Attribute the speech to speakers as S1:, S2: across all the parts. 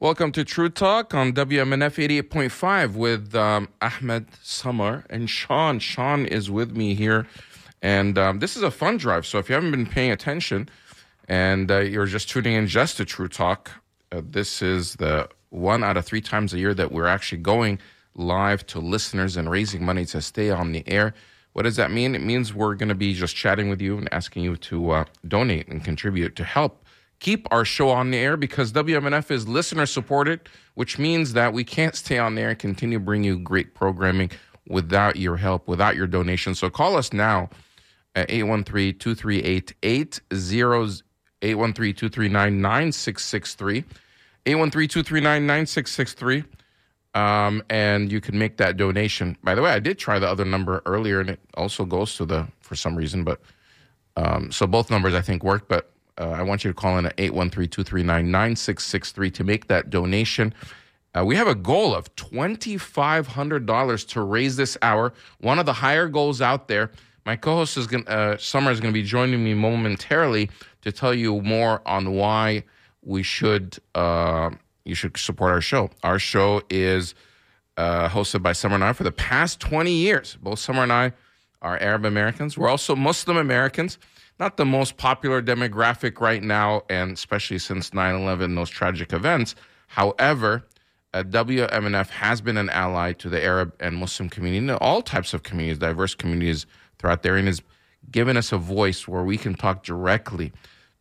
S1: Welcome to True Talk on WMNF 88.5 with um, Ahmed Samar and Sean. Sean is with me here. And um, this is a fun drive. So if you haven't been paying attention and uh, you're just tuning in just to True Talk, uh, this is the one out of three times a year that we're actually going live to listeners and raising money to stay on the air. What does that mean? It means we're going to be just chatting with you and asking you to uh, donate and contribute to help keep our show on the air because WMNF is listener supported, which means that we can't stay on there and continue bring you great programming without your help, without your donation. So call us now at 813-238-80 813-239-9663 813-239-9663 um, and you can make that donation. By the way, I did try the other number earlier, and it also goes to the for some reason. But um, so both numbers I think work. But uh, I want you to call in at 813-239-9663 to make that donation. Uh, we have a goal of $2,500 to raise this hour. One of the higher goals out there. My co-host is going uh, Samar is going to be joining me momentarily to tell you more on why we should uh, you should support our show. Our show is uh, hosted by Samar and I for the past 20 years. Both Samar and I are Arab Americans. We're also Muslim Americans, not the most popular demographic right now, and especially since 9 11, those tragic events. However, uh, WMNF has been an ally to the Arab and Muslim community, all types of communities, diverse communities throughout there, and has given us a voice where we can talk directly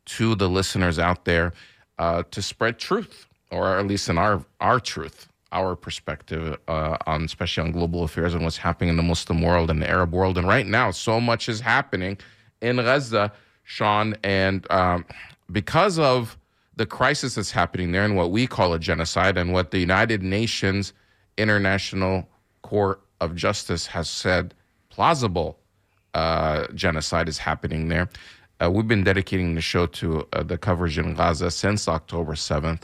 S1: to the listeners out there uh, to spread truth or at least in our our truth, our perspective uh, on especially on global affairs and what's happening in the Muslim world and the Arab world. And right now, so much is happening in Gaza, Sean, and um, because of the crisis that's happening there and what we call a genocide and what the United Nations International Court of Justice has said plausible uh, genocide is happening there. Uh, we've been dedicating the show to uh, the coverage in Gaza since October 7th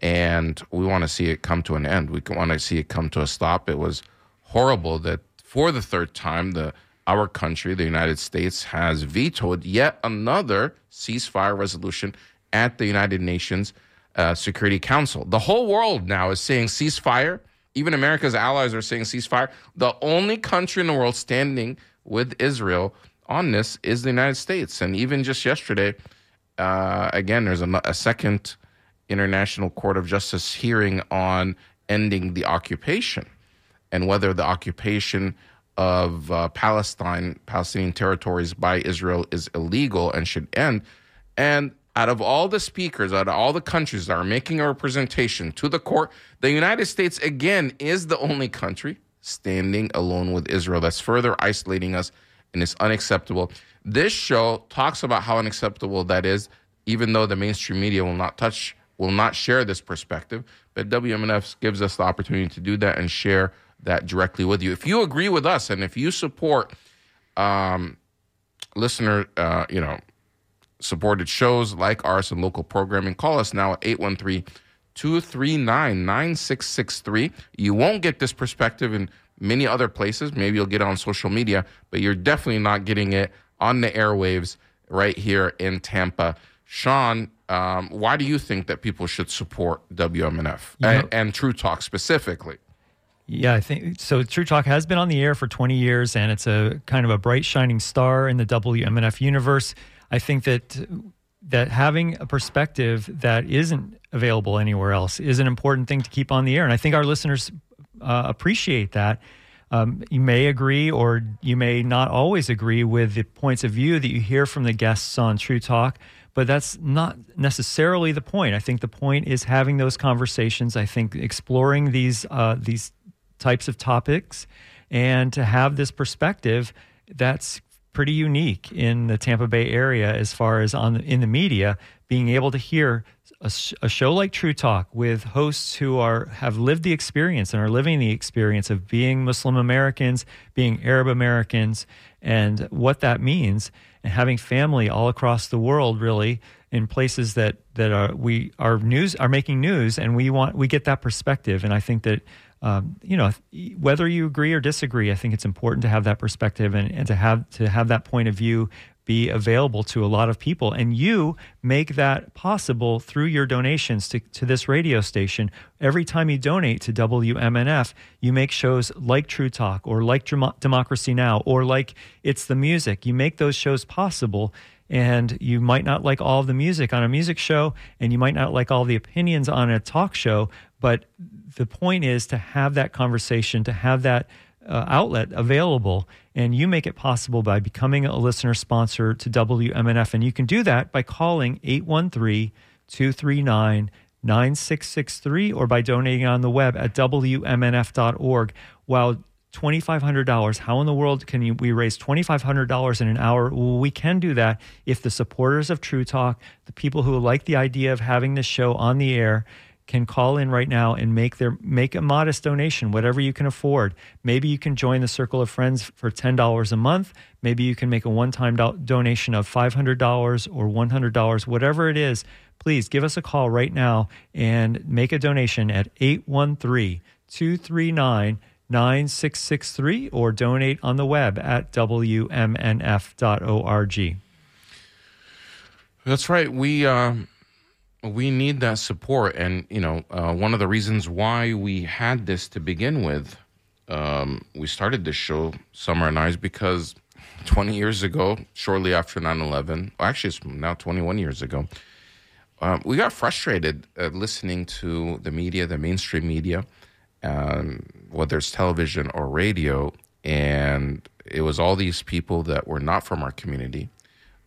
S1: and we want to see it come to an end. We want to see it come to a stop. It was horrible that for the third time, the our country, the United States, has vetoed yet another ceasefire resolution at the United Nations uh, Security Council. The whole world now is saying ceasefire. Even America's allies are saying ceasefire. The only country in the world standing with Israel on this is the United States. And even just yesterday, uh, again, there's a, a second International Court of Justice hearing on ending the occupation and whether the occupation of uh, Palestine, Palestinian territories by Israel is illegal and should end. And out of all the speakers, out of all the countries that are making a representation to the court, the United States, again, is the only country standing alone with Israel. That's further isolating us and it's unacceptable. This show talks about how unacceptable that is, even though the mainstream media will not touch will not share this perspective, but WMNF gives us the opportunity to do that and share that directly with you. If you agree with us and if you support um, listener, uh, you know, supported shows like ours and local programming, call us now at 813 239 9663. You won't get this perspective in many other places. Maybe you'll get it on social media, but you're definitely not getting it on the airwaves right here in Tampa. Sean um, why do you think that people should support WMNF and, and True Talk specifically?
S2: Yeah, I think so. True Talk has been on the air for 20 years, and it's a kind of a bright shining star in the WMNF universe. I think that that having a perspective that isn't available anywhere else is an important thing to keep on the air, and I think our listeners uh, appreciate that. Um, you may agree, or you may not always agree with the points of view that you hear from the guests on True Talk but that's not necessarily the point. I think the point is having those conversations. I think exploring these uh, these types of topics and to have this perspective that's pretty unique in the Tampa Bay area as far as on in the media being able to hear a, a, show like True Talk with hosts who are have lived the experience and are living the experience of being Muslim Americans, being Arab Americans, and what that means and having family all across the world really in places that that are we are news are making news and we want we get that perspective. And I think that um, you know whether you agree or disagree I think it's important to have that perspective and, and to have to have that point of view be available to a lot of people. And you make that possible through your donations to, to this radio station. Every time you donate to WMNF, you make shows like True Talk or like Democracy Now! or like It's the Music. You make those shows possible and you might not like all the music on a music show and you might not like all the opinions on a talk show but the point is to have that conversation to have that uh, outlet available and you make it possible by becoming a listener sponsor to WMNF and you can do that by calling 813-239 9663 or by donating on the web at wmnf.org while $2,500. How in the world can you, we raise $2,500 in an hour? Well, we can do that if the supporters of True Talk, the people who like the idea of having this show on the air, can call in right now and make their make a modest donation, whatever you can afford. Maybe you can join the Circle of Friends for ten dollars a month. Maybe you can make a one-time do- donation of five hundred dollars or one hundred dollars, whatever it is. Please give us a call right now and make a donation at 813 239 9663 or donate on the web at wmnf.org.
S1: That's right. We uh, we need that support, and you know, uh, one of the reasons why we had this to begin with, um, we started this show, Samar and is because 20 years ago, shortly after 9/11, actually, it's now 21 years ago. Um, we got frustrated uh, listening to the media, the mainstream media, um, whether it's television or radio, and it was all these people that were not from our community,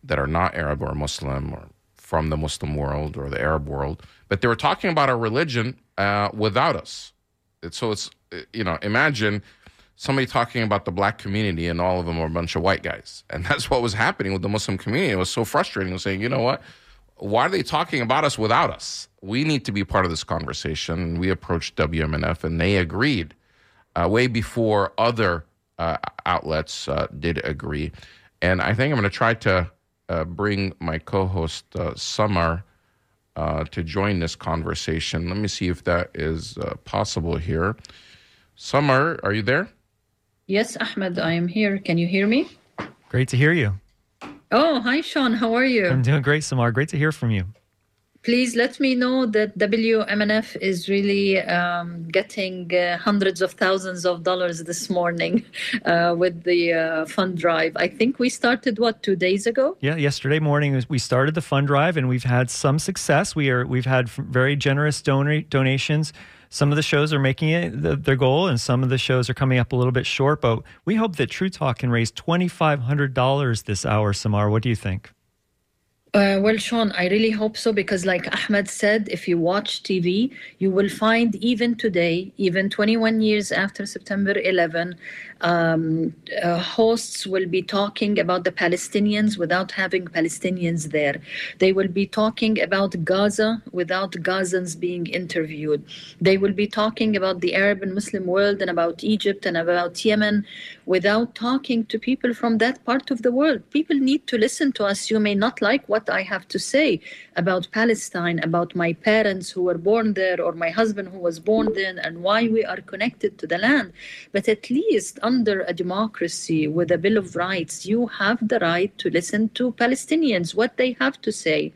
S1: that are not Arab or Muslim or from the Muslim world or the Arab world, but they were talking about our religion uh, without us. So it's you know imagine somebody talking about the black community and all of them are a bunch of white guys, and that's what was happening with the Muslim community. It was so frustrating. And saying, you know what, why are they talking about us without us? We need to be part of this conversation. And we approached WMNF and they agreed uh, way before other uh, outlets uh, did agree. And I think I'm going to try to uh, bring my co host, uh, Samar, uh, to join this conversation. Let me see if that is possible here. Samar, are you there?
S3: Yes, Ahmed, I am here. Can you hear me?
S2: Great to hear you.
S3: Oh, hi, Sean. How are you?
S2: I'm doing great, Samar. Great to hear from you.
S3: Please let me know that WMNF is really um, getting uh, hundreds of thousands of dollars this morning uh, with the uh, fund drive. I think we started what two days ago.
S2: Yeah, yesterday morning we started the fund drive, and we've had some success. We are we've had very generous donor donations some of the shows are making it the, their goal, and some of the shows are coming up a little bit short. But we hope that True Talk can raise twenty five hundred dollars this hour. Samar, what do you think?
S3: Uh, well, Sean, I really hope so because, like Ahmed said, if you watch TV, you will find even today, even 21 years after September 11, um, uh, hosts will be talking about the Palestinians without having Palestinians there. They will be talking about Gaza without Gazans being interviewed. They will be talking about the Arab and Muslim world and about Egypt and about Yemen without talking to people from that part of the world. People need to listen to us. You may not like what I have to say about Palestine, about my parents who were born there, or my husband who was born there, and why we are connected to the land. But at least under a democracy with a Bill of Rights, you have the right to listen to Palestinians, what they have to say.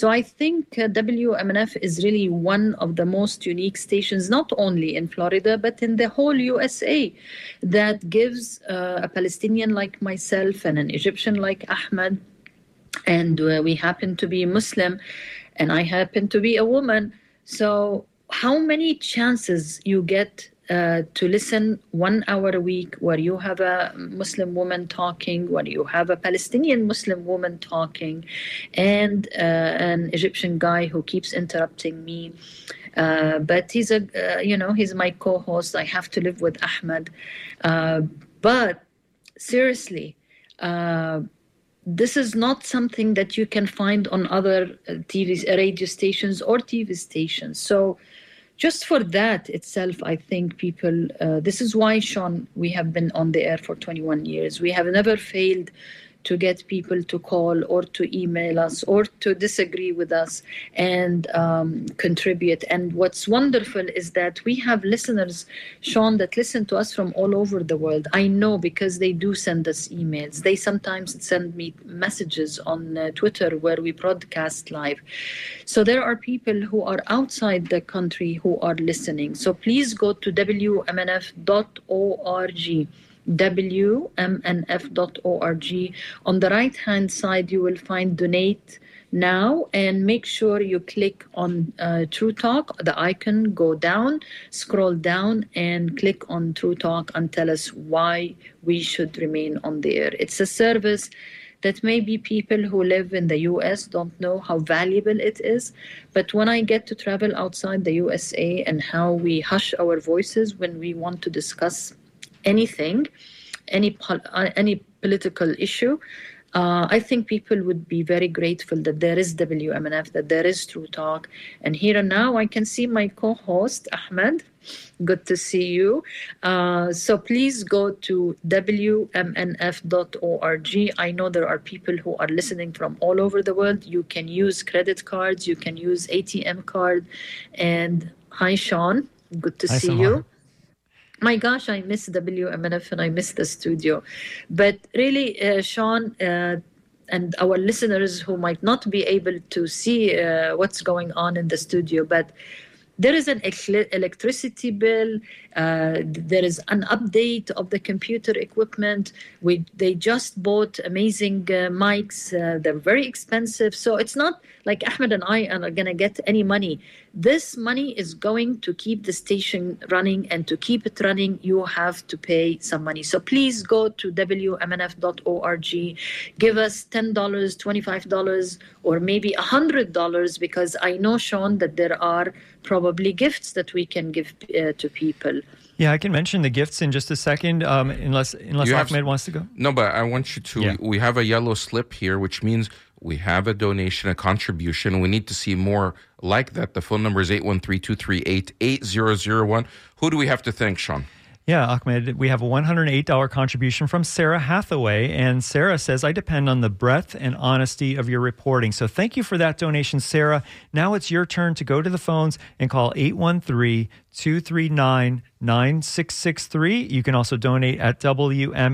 S3: So I think uh, WMNF is really one of the most unique stations, not only in Florida, but in the whole USA, that gives uh, a Palestinian like myself and an Egyptian like Ahmed, and uh, we happen to be Muslim, and I happen to be a woman. So how many chances you get uh, to listen one hour a week where you have a Muslim woman talking, where you have a Palestinian Muslim woman talking, and uh, an Egyptian guy who keeps interrupting me. Uh, but he's a, uh, you know, he's my co-host. I have to live with Ahmed. Uh, but seriously, this is not something that you can find on other TV radio stations or TV stations. So just for that itself, I think people, uh, this is why, Sean, we have been on the air for 21 years. We have never failed to get people to call or to email us or to disagree with us and um, contribute. And what's wonderful is that we have listeners, Sean, that listen to us from all over the world. I know because they do send us emails. They sometimes send me messages on uh, Twitter where we broadcast live. So there are people who are outside the country who are listening. So please go to wmnf.org wmnf.org. On the right hand side, you will find donate now and make sure you click on uh, True Talk, the icon, go down, scroll down, and click on True Talk and tell us why we should remain on there. It's a service that maybe people who live in the US don't know how valuable it is. But when I get to travel outside the USA and how we hush our voices when we want to discuss anything, any pol- uh, any political issue, uh, I think people would be very grateful that there is WMNF, that there is True Talk. And here and now, I can see my co host, Ahmed. Good to see you. Uh, so please go to WMNF.org. I know there are people who are listening from all over the world. You can use credit cards, you can use ATM card. And hi, Sean. Good to
S2: Hi,
S3: see you my gosh, I miss WMNF and I miss the studio. But really, uh, Sean, uh, and our listeners who might not be able to see uh, what's going on in the studio, but there is an electricity bill. Uh, there is an update of the computer equipment. We they just bought amazing uh, mics. Uh, they're very expensive, so it's not like Ahmed and I are gonna get any money. This money is going to keep the station running, and to keep it running, you have to pay some money. So please go to wmnf.org, give us ten dollars, twenty-five dollars, or maybe a hundred dollars, because I know Sean that there are probably gifts that we can give uh, to people.
S2: Yeah, I can mention the gifts in just a second, um, unless unless
S1: You have-
S2: Ahmed wants to go.
S1: No, but I want you to.
S2: Yeah.
S1: We have a yellow slip here, which means we have a donation, a contribution. We need to see more like that. The phone number is 813 238 8001. Who do we have to thank, Sean?
S2: Yeah, Ahmed, we have a $108 contribution from Sarah Hathaway. And Sarah says, I depend on the breadth and honesty of your reporting. So thank you for that donation, Sarah. Now it's your turn to go to the phones and call 813 239 9663. You can also donate at WMNF.org.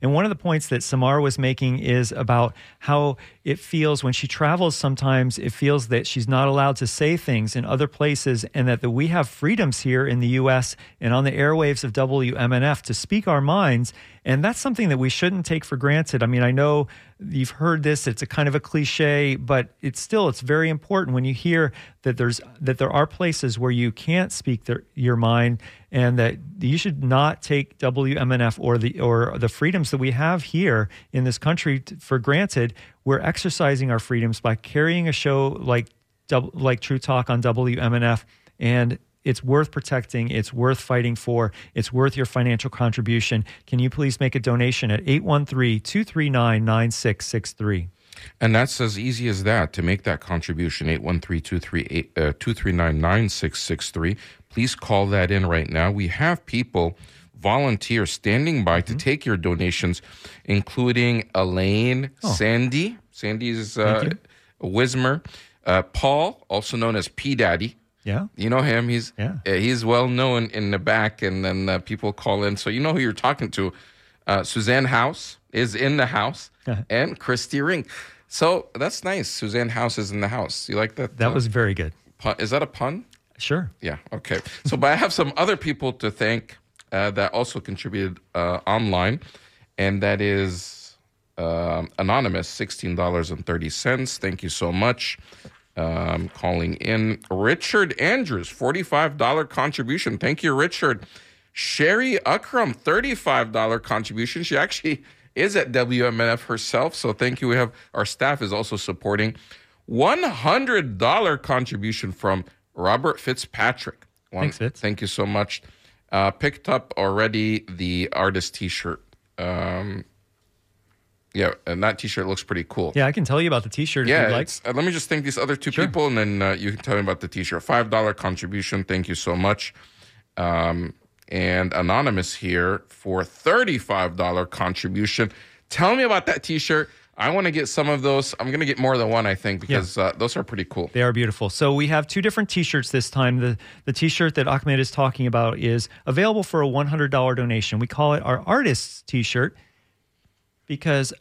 S2: And one of the points that Samara was making is about how it feels when she travels sometimes, it feels that she's not allowed to say things in other places, and that we have freedoms here in the US and on the airwaves of WMNF to speak our minds. And that's something that we shouldn't take for granted. I mean, I know you've heard this, it's a kind of a cliche, but it's still it's very important when you hear that there's that there are places where you can't speak their, your mind and that you should not take WMNF or the or the freedoms that we have here in this country for granted. We're exercising our freedoms by carrying a show like like True Talk on WMNF and it's worth protecting. It's worth fighting for. It's worth your financial contribution. Can you please make a donation at 813 239 9663?
S1: And that's as easy as that to make that contribution 813-239-9663. Please call that in right now. We have people volunteers standing by to take your donations including Elaine, Sandy, Sandy's uh, Wismer, uh, Paul, also known as P Daddy.
S2: Yeah.
S1: You know him. He's
S2: Yeah.
S1: uh, he's well known in the back, and then uh, people call in. So you know who you're talking to. Uh, Suzanne House is in the house, and Christy Ring. So that's nice. Suzanne House is in the house. You like that?
S2: That
S1: uh,
S2: was very good.
S1: pun? Is that a pun?
S2: Sure.
S1: Yeah. Okay. So, but I have some other people to thank uh, that also contributed uh, online, and that is um, anonymous, sixteen dollars and thirty cents. Thank you so much. Um, calling in Richard Andrews, forty-five dollar contribution. Thank you, Richard. Sherry Ukram, thirty-five dollar contribution. She actually is at WMNF herself, so thank you. We have our staff is also supporting. One hundred dollar contribution from Robert Fitzpatrick. One-
S2: Thanks, Fitz.
S1: Thank you so much. Uh, picked up already the artist T-shirt. Um, yeah, and that T-shirt looks pretty cool.
S2: Yeah, I can tell you about the T-shirt if
S1: Yeah,
S2: you'd like.
S1: uh, let me just thank these other two people, and then uh, you can tell me about the T-shirt. Five dollar contribution. Thank you so much. Um, and anonymous here for thirty-five dollar contribution. Tell me about that T-shirt. I want to get some of those. I'm going to get more than one, I think, because uh, those are pretty cool.
S2: They are beautiful. So we have two different T-shirts this time. The the T-shirt that Ahmed is talking about is available for a $100 donation. We call it our artist's T-shirt because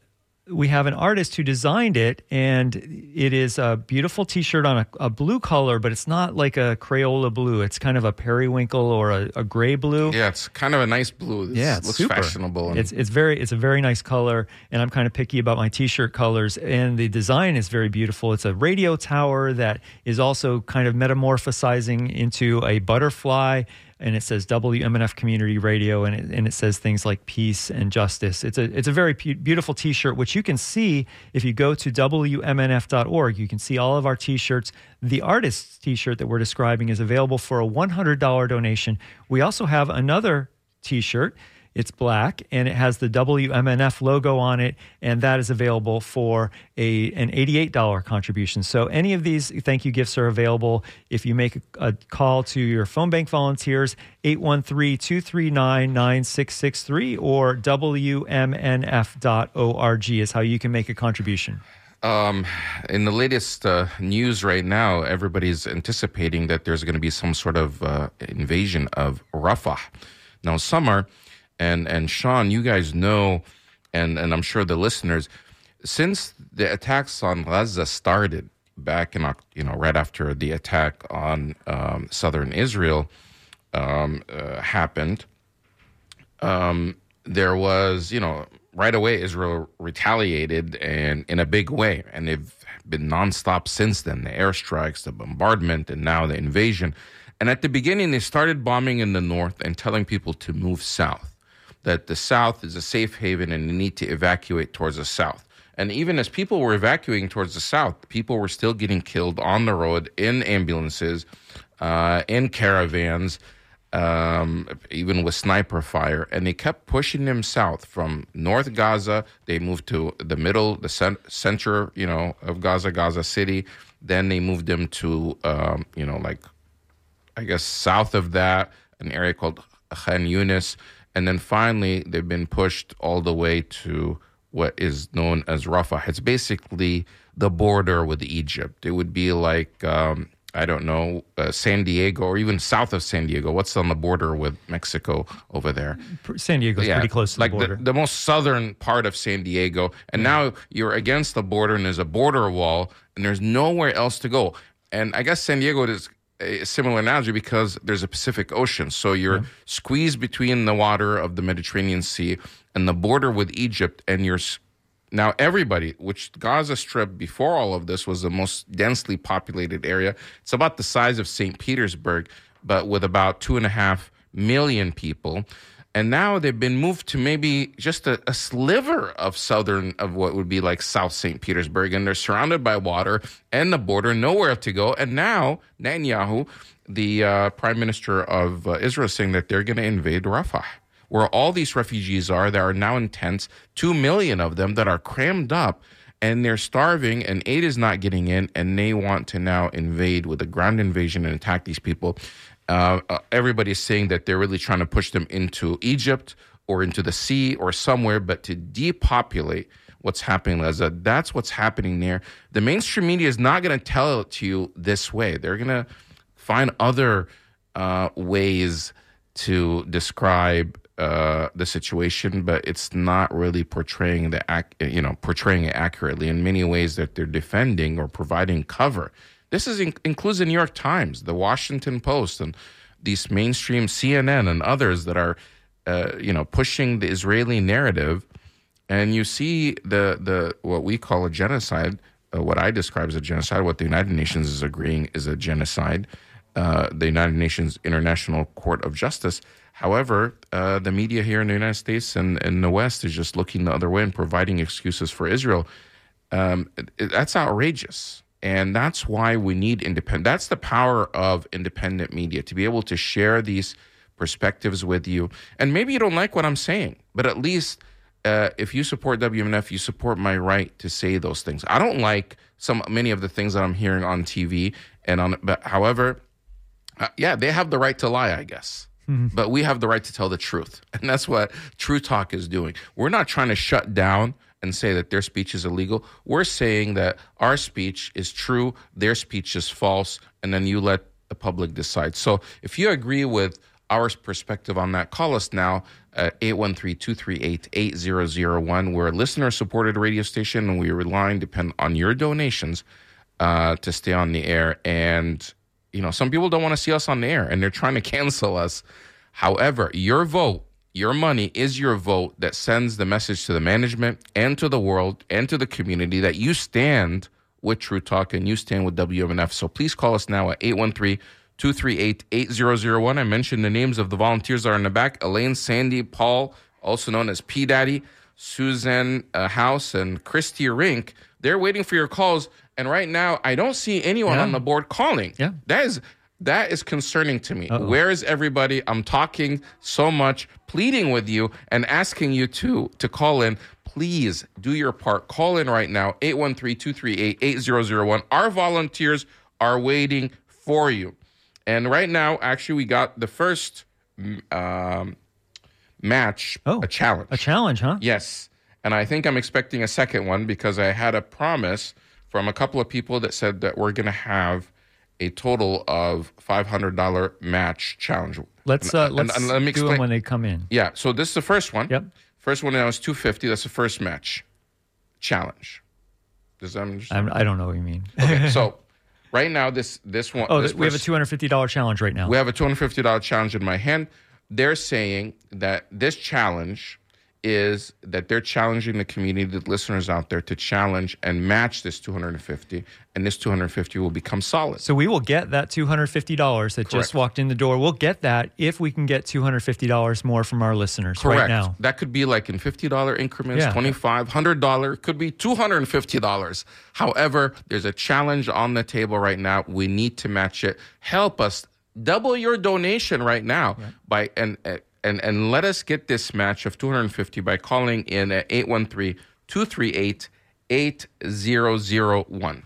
S2: we have an artist who designed it, and it is a beautiful T-shirt on a, a, blue color, but it's not like a Crayola blue. It's kind of a periwinkle or a, a gray blue.
S1: Yeah, it's kind of a nice blue. It's,
S2: yeah,
S1: it looks
S2: super.
S1: fashionable.
S2: And- it's it's very it's a very nice color, and I'm kind of picky about my T-shirt colors. And the design is very beautiful. It's a radio tower that is also kind of metamorphosizing into a butterfly and it says WMNF Community Radio, and it, and it says things like peace and justice. It's a it's a very beautiful T-shirt, which you can see if you go to WMNF.org. You can see all of our T-shirts. The artist's T-shirt that we're describing is available for a $100 donation. We also have another T-shirt it's black and it has the WMNF logo on it, and that is available for a an $88 contribution. So any of these thank you gifts are available if you make a, call to your phone bank volunteers 813-239-9663 or WMNF.org is how you can make a contribution.
S1: Um, in the latest uh, news right now, everybody's anticipating that there's going to be some sort of uh, invasion of Rafah. Now, Samar and and Sean, you guys know, and and I'm sure the listeners, since the attacks on Gaza started back in you know right after the attack on um, southern Israel um, uh, happened, um, there was you know right away Israel retaliated and in a big way, and they've been nonstop since then. The airstrikes, the bombardment, and now the invasion. And at the beginning, they started bombing in the north and telling people to move south that the South is a safe haven and you need to evacuate towards the South. And even as people were evacuating towards the South, people were still getting killed on the road in ambulances, uh, in caravans, um, even with sniper fire. And they kept pushing them south from North Gaza. They moved to the middle, the center, you know, of Gaza, Gaza City. Then they moved them to, um, you know, like, I guess south of that, an area called Khan Yunis. And then finally, they've been pushed all the way to what is known as Rafah. It's basically the border with Egypt. It would be like, um, I don't know, uh, San Diego or even south of San Diego. What's on the border with Mexico over there?
S2: San Diego's yeah, pretty close to
S1: like
S2: the border.
S1: The, the most southern part of San Diego. And now you're against the border and there's a border wall and there's nowhere else to go. And I guess San Diego is a similar analogy because there's a Pacific Ocean. So you're yeah. squeezed between the water of the Mediterranean Sea and the border with Egypt, and you're now everybody, which Gaza Strip before all of this was the most densely populated area. It's about the size of St. Petersburg, but with about two and a half million people and now they've been moved to maybe just a, a, sliver of southern of what would be like South St. Petersburg, and they're surrounded by water and the border, nowhere to go. And now Netanyahu, the uh, prime minister of uh, Israel, is saying that they're going to invade Rafah, where all these refugees are. There are now in tents, two million of them that are crammed up. And they're starving, and aid is not getting in, and they want to now invade with a ground invasion and attack these people. Uh, uh, everybody's saying that they're really trying to push them into Egypt or into the sea or somewhere, but to depopulate what's happening, Leza. That's what's happening there. The mainstream media is not going to tell it to you this way. They're going to find other uh, ways to describe uh, the situation, but it's not really portraying the you know portraying it accurately. In many ways, that they're defending or providing cover this is in, includes the New York Times, the Washington Post, and these mainstream CNN and others that are, uh, you know, pushing the Israeli narrative. And you see the the what we call a genocide, uh, what I describe as a genocide, what the United Nations is agreeing is a genocide. Uh, the United Nations International Court of Justice. However, uh, the media here in the United States and in the West is just looking the other way and providing excuses for Israel. Um, it, that's outrageous. And that's why we need independent. That's the power of independent media to be able to share these perspectives with you. And maybe you don't like what I'm saying, but at least uh, if you support WMNF, you support my right to say those things. I don't like some many of the things that I'm hearing on TV and on. But however, uh, yeah, they have the right to lie, I guess. but we have the right to tell the truth. And that's what True Talk is doing. We're not trying to shut down and say that their speech is illegal. We're saying that our speech is true, their speech is false, and then you let the public decide. So if you agree with our perspective on that, call us now at 813-238-8001. We're a listener-supported radio station, and we rely and depend on your donations uh, to stay on the air. And, you know, some people don't want to see us on the air, and they're trying to cancel us. However, your vote your money is your vote that sends the message to the management and to the world and to the community that you stand with True Talk and you stand with WMNF. So please call us now at 813 238 8001. I mentioned the names of the volunteers that are in the back Elaine, Sandy, Paul, also known as P Daddy, Susan uh, House, and Christy Rink. They're waiting for your calls. And right now, I don't see anyone
S2: Yeah.
S1: on the board calling.
S2: Yeah.
S1: That is that is concerning to me.
S2: Uh-oh.
S1: Where is everybody? I'm talking so much, pleading with you and asking you to to call in. Please do your part. Call in right now 813-238-8001. Our volunteers are waiting for you. And right now, actually, we got the first um, match,
S2: Oh,
S1: a challenge.
S2: A challenge, huh?
S1: Yes. And I think I'm expecting a second one because I had a promise from a couple of people that said that we're going to have a total of $500 match challenge.
S2: Let's uh,
S1: and-
S2: let's
S1: and let me
S2: do
S1: explain.
S2: them when they come in.
S1: yeah. So this is the first one.
S2: Yep.
S1: First one now is 250. That's the first match challenge. Does that understand?
S2: I'm, I don't know what you mean.
S1: Okay. so right now, this this one.
S2: oh,
S1: this
S2: we have a two hundred fifty dollar challenge right now.
S1: we have a $250 challenge in my hand. They're saying that this challenge is that they're challenging the community, the listeners out there, to challenge and match this 250, and this 250 will become solid.
S2: So we will get that two hundred fifty dollars that just walked in the door. We'll get that if we can get two hundred fifty dollars more from our listeners
S1: Correct.
S2: right now.
S1: That could be like in $50 increments,
S2: Yeah.
S1: $25, $100, could be $250. However, there's a challenge on the table right now. We need to match it. Help us double your donation right now by and uh, and and let us get this match of 250 by calling in at 813-238-8001.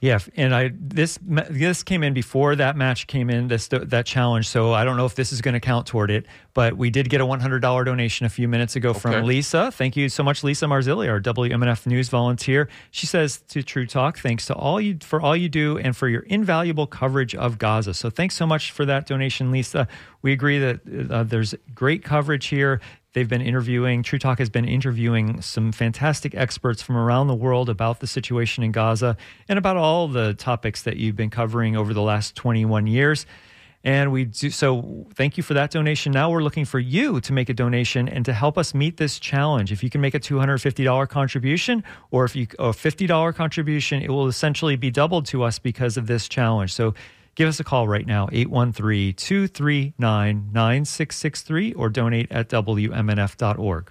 S2: Yeah, and I this this came in before that match came in this that challenge. So I don't know if this is going to count toward it, but we did get a one hundred dollar donation a few minutes ago
S1: Okay.
S2: from Lisa. Thank you so much, Lisa Marzilli, our WMNF news volunteer. She says to True Talk, thanks to all you for all you do and for your invaluable coverage of Gaza. So thanks so much for that donation, Lisa. We agree that uh, there's great coverage here. They've been interviewing, True Talk has been interviewing some fantastic experts from around the world about the situation in Gaza and about all the topics that you've been covering over the last 21 years. And we do so. Thank you for that donation. Now we're looking for you to make a donation and to help us meet this challenge. If you can make a $250 contribution or if you a $50 contribution, it will essentially be doubled to us because of this challenge. So give us a call right now, 813 239 9663, or donate at WMNF.org.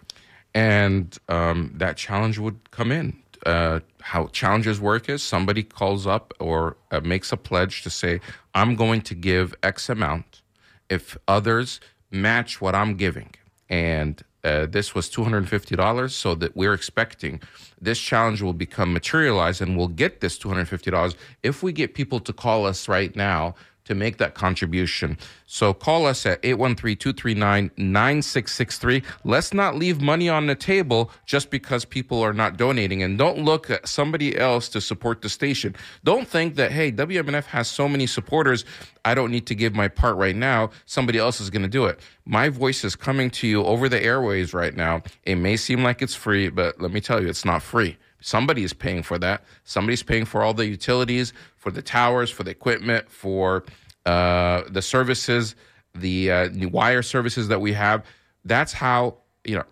S1: and um, that challenge would come in. Uh, how challenges work is somebody calls up or uh, makes a pledge to say, I'm going to give X amount if others match what I'm giving. And uh, this was $250, so that we're expecting this challenge will become materialized and we'll get this $250 if we get people to call us right now to make that contribution. So call us at 813-239-9663. Let's not leave money on the table just because people are not donating and don't look at somebody else to support the station. Don't think that hey, WMNF has so many supporters, I don't need to give my part right now. Somebody else is going to do it. My voice is coming to you over the airways right now. It may seem like it's free, but let me tell you it's not free. Somebody is paying for that. Somebody's paying for all the utilities, for the towers, for the equipment, for uh, the services, the uh, new wire services that we have. That's how you know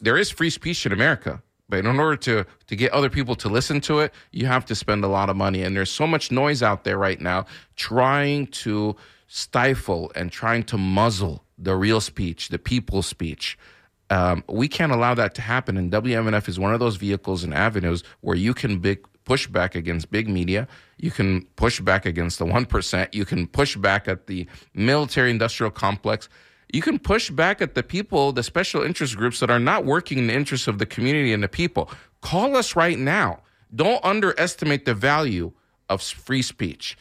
S1: there is free speech in America. But in order to to get other people to listen to it, you have to spend a lot of money. And there's so much noise out there right now trying to stifle and trying to muzzle the real speech, the people's speech. Um, we can't allow that to happen. And WMNF is one of those vehicles and avenues where you can big push back against big media. You can push back against the 1%. You can push back at the military industrial complex. You can push back at the people, the special interest groups that are not working in the interests of the community and the people. Call us right now. Don't underestimate the value of free speech.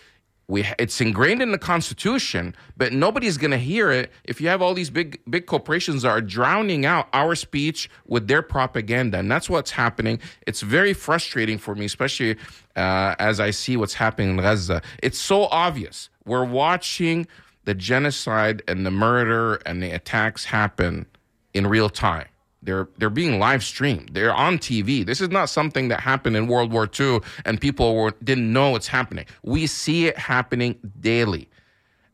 S1: We it's ingrained in the constitution but nobody's going to hear it if you have all these big big corporations that are drowning out our speech with their propaganda and that's what's happening. It's very frustrating for me especially uh, as i see what's happening in gaza. It's so obvious. We're watching the genocide and the murder and the attacks happen in real time they're they're being live streamed. They're on TV. This is not something that happened in World War II and people were, didn't know it's happening. We see it happening daily.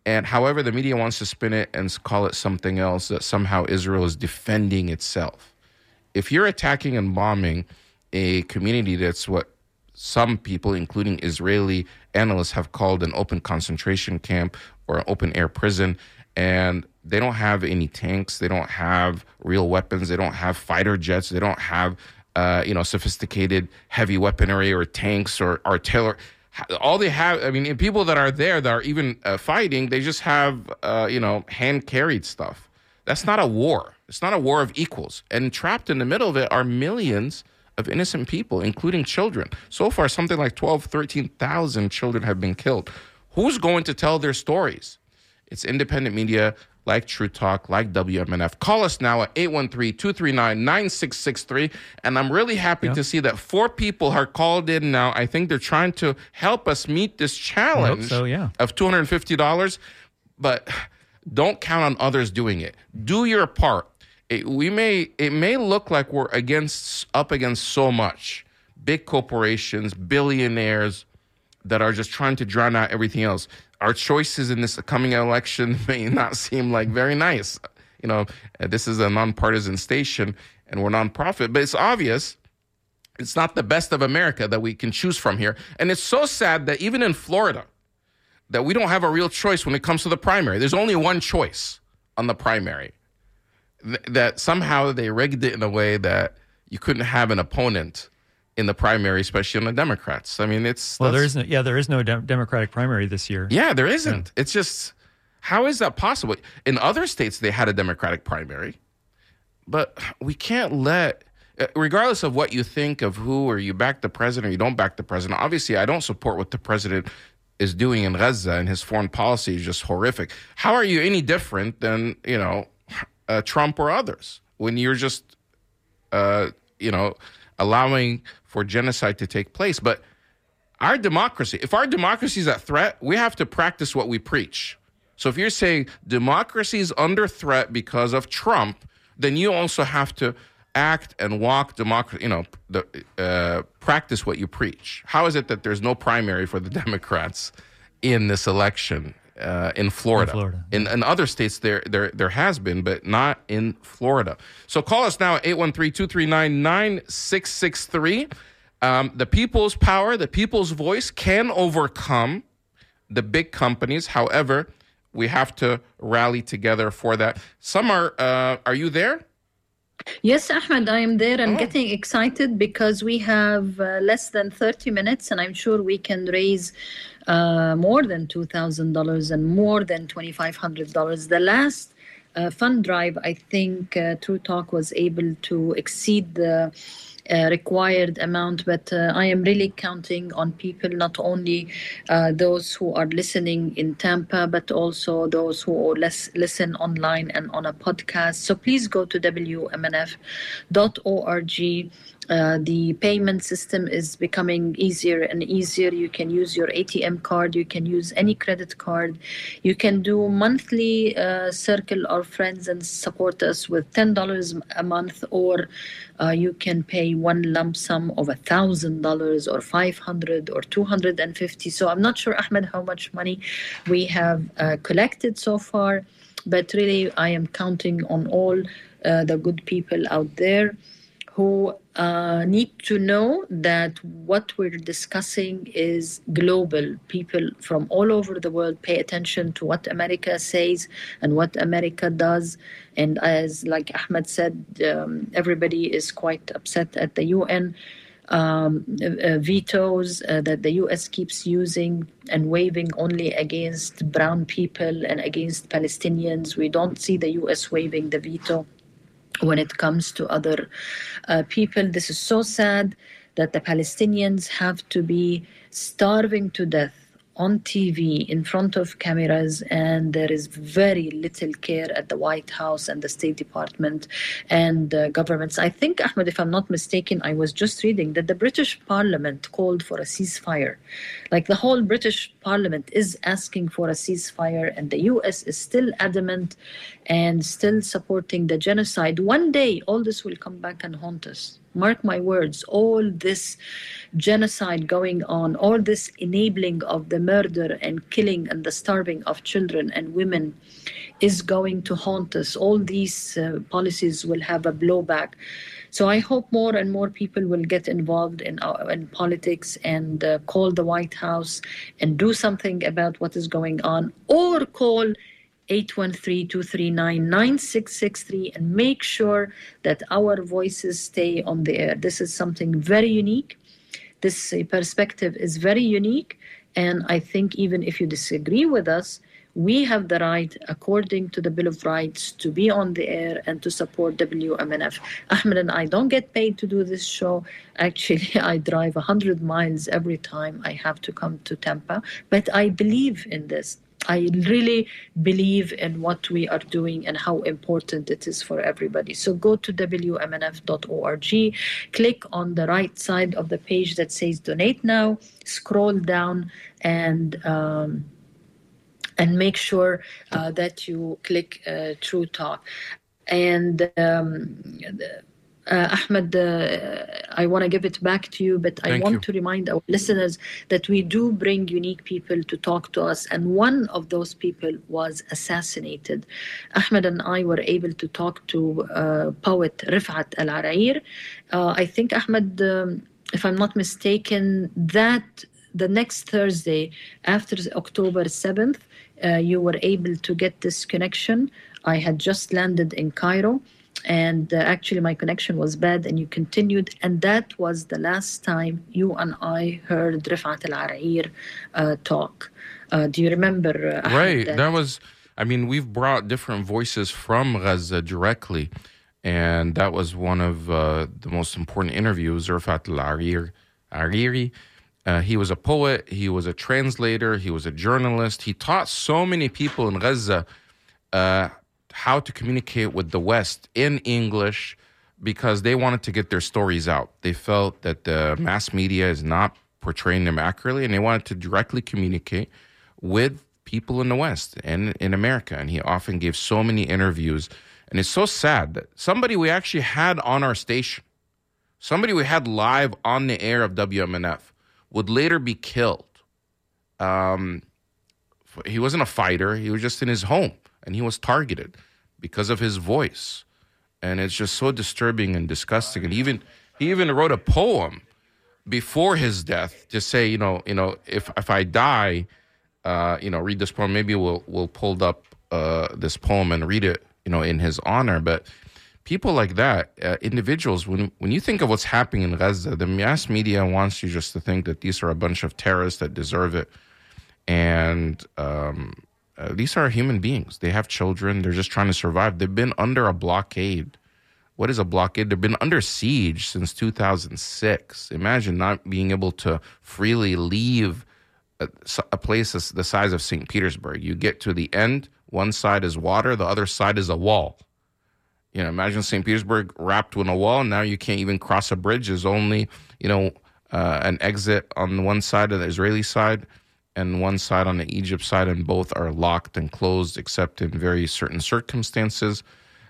S1: And however the media wants to spin it and call it something else, that somehow Israel is defending itself. If you're attacking and bombing a community that's what some people, including Israeli analysts, have called an open concentration camp or an open air prison, and they don't have any tanks. They don't have real weapons. They don't have fighter jets. They don't have, uh, you know, sophisticated heavy weaponry or tanks or artillery. All they have, I mean, people that are there that are even uh, fighting, they just have, uh, you know, hand carried stuff. That's not a war. It's not a war of equals. And trapped in the middle of it are millions of innocent people, including children. So far, something like 12, 13,000 children have been killed. Who's going to tell their stories? It's independent media like True Talk, like WMNF. Call us now at 813 239 9663. And I'm really happy to see that four people are called in now. I think they're trying to help us meet this challenge
S2: so, yeah.
S1: of $250. But don't count on others doing it. Do your part. It, we may it may look like we're against up against so much big corporations, billionaires that are just trying to drown out everything else our choices in this coming election may not seem like very nice. You know, uh, this is a nonpartisan station and we're nonprofit, but it's obvious it's not the best of America that we can choose from here. And it's so sad that even in Florida, that we don't have a real choice when it comes to the primary. There's only one choice on the primary. Th- that somehow they rigged it in a way that you couldn't have an opponent in the primary, especially on the Democrats. I mean, it's
S2: well, there isn't. yeah, there is no de- Democratic primary this year.
S1: Yeah, there isn't. Yeah. It's just how is that possible? In other states, they had a Democratic primary, but we can't let. Uh, regardless of what you think of who or you back the president or you don't back the president, obviously I don't support what the president is doing in Gaza and his foreign policy is just horrific. How are you any different than you know uh, Trump or others when you're just uh, you know allowing for genocide to take place. But our democracy, if our democracy is at threat, we have to practice what we preach. So if you're saying democracy is under threat because of Trump, then you also have to act and walk democracy, you know, the, uh, practice what you preach. How is it that there's no primary for the Democrats in this election uh, in Florida?
S2: In, Florida.
S1: In, in, other states, there, there, there has been, but not in Florida. So call us now at 813 239 9663. Um, the people's power, the people's voice can overcome the big companies. However, we have to rally together for that. Samar, uh, are you there?
S3: Yes, Ahmed, I am there and oh. getting excited because we have uh, less than 30 minutes and I'm sure we can raise uh, more than $2,000 and more than $2,500. The last uh, fund drive, I think uh, True Talk was able to exceed the required amount, but uh, I am really counting on people, not only uh, those who are listening in Tampa, but also those who less listen online and on a podcast. So please go to WMNF.org uh, the payment system is becoming easier and easier. You can use your ATM card, you can use any credit card, you can do monthly uh, circle our friends and support us with $10 a month, or uh, you can pay one lump sum of $1,000 or 500 or 250 So I'm not sure, Ahmed, how much money we have uh, collected so far, but really I am counting on all uh, the good people out there who uh, need to know that what we're discussing is global. People from all over the world pay attention to what America says and what America does. And as like Ahmed said, um, everybody is quite upset at the UN. Um, uh, vetoes uh, that the US keeps using and waving only against brown people and against Palestinians. We don't see the US waving the veto when it comes to other uh, people. This is so sad that the Palestinians have to be starving to death on TV in front of cameras, and there is very little care at the White House and the State Department and uh, governments. I think, Ahmed, if I'm not mistaken, I was just reading that the British Parliament called for a ceasefire. Like the whole British Parliament is asking for a ceasefire, and the US is still adamant and still supporting the genocide. One day, all this will come back and haunt us. Mark my words, all this genocide going on, all this enabling of the murder and killing and the starving of children and women is going to haunt us. All these uh, policies will have a blowback. So I hope more and more people will get involved in, uh, in politics and uh, call the White House and do something about what is going on, or call 813-239-9663 and make sure that our voices stay on the air. This is something very unique. This uh, perspective is very unique. And I think even if you disagree with us, we have the right, according to the Bill of Rights, to be on the air and to support WMNF. Ahmed and I don't get paid to do this show. Actually, I drive 100 miles every time I have to come to Tampa, but I believe in this. I really believe in what we are doing and how important it is for everybody. So go to WMNF.org, click on the right side of the page that says donate now, scroll down and um, and make sure uh, that you click uh, True Talk. And um, uh, Ahmed, uh, I want to give it back to you, but
S1: Thank
S3: I want
S1: you.
S3: to remind our listeners that we do bring unique people to talk to us, and one of those people was assassinated. Ahmed and I were able to talk to uh, poet Refaat Alareer. Uh, I think, Ahmed, um, if I'm not mistaken, that the next Thursday after October 7th, uh, you were able to get this connection. I had just landed in Cairo and uh, actually my connection was bad and you continued and that was the last time you and i heard refaat alareer uh, talk uh, do you remember uh,
S1: Right.
S3: that-
S1: That was, I mean, we've brought different voices from Gaza directly. And that was one of uh, the most important interviews, Rafat Al Arir- Ariri. Uh, he was a poet, he was a translator, he was a journalist. He taught so many people in Gaza uh, how to communicate with the West in English because they wanted to get their stories out. They felt that the mass media is not portraying them accurately and they wanted to directly communicate with people in the West and in America. And he often gave so many interviews. And it's so sad that somebody we actually had on our station, somebody we had live on the air of WMNF, would later be killed. Um, he wasn't a fighter, he was just in his home and he was targeted because of his voice. And it's just so disturbing and disgusting. And even he even wrote a poem before his death to say, you know, you know, if if I die, uh, you know, read this poem. Maybe we'll we'll pull up uh, this poem and read it, you know, in his honor. But people like that, uh, individuals, when when you think of what's happening in Gaza, the mass media wants you just to think that these are a bunch of terrorists that deserve it, and um, uh, these are human beings. They have children. They're just trying to survive. They've been under a blockade. What is a blockade? They've been under siege since 2006. Imagine not being able to freely leave a, a place the size of St. Petersburg. You get to the end, one side is water, the other side is a wall. You know, imagine St. Petersburg wrapped in a wall. Now you can't even cross a bridge. There's only, you know, uh, an exit on one side of the Israeli side and one side on the Egypt side, and both are locked and closed except in very certain circumstances.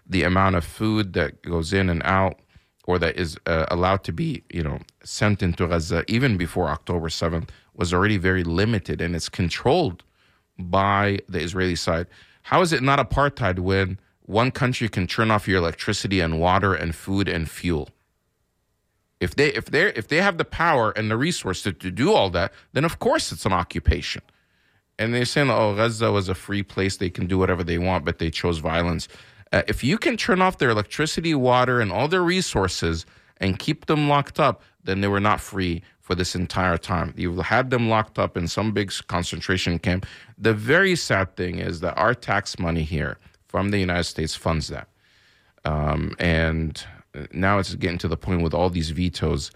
S1: The amount of food that goes in and out or that is uh, allowed to be, you know, sent into Gaza even before October 7th was already very limited and it's controlled by the Israeli side. How is it not apartheid when one country can turn off your electricity and water and food and fuel? If they if they if they have the power and the resource to, to do all that, then of course it's an occupation. And they're saying, oh, Gaza was a free place; they can do whatever they want, but they chose violence. Uh, if you can turn off their electricity, water, and all their resources and keep them locked up, then they were not free for this entire time. You've had them locked up in some big concentration camp. The very sad thing is that our tax money here from the United States funds that. Um, and now it's getting to the point with all these vetoes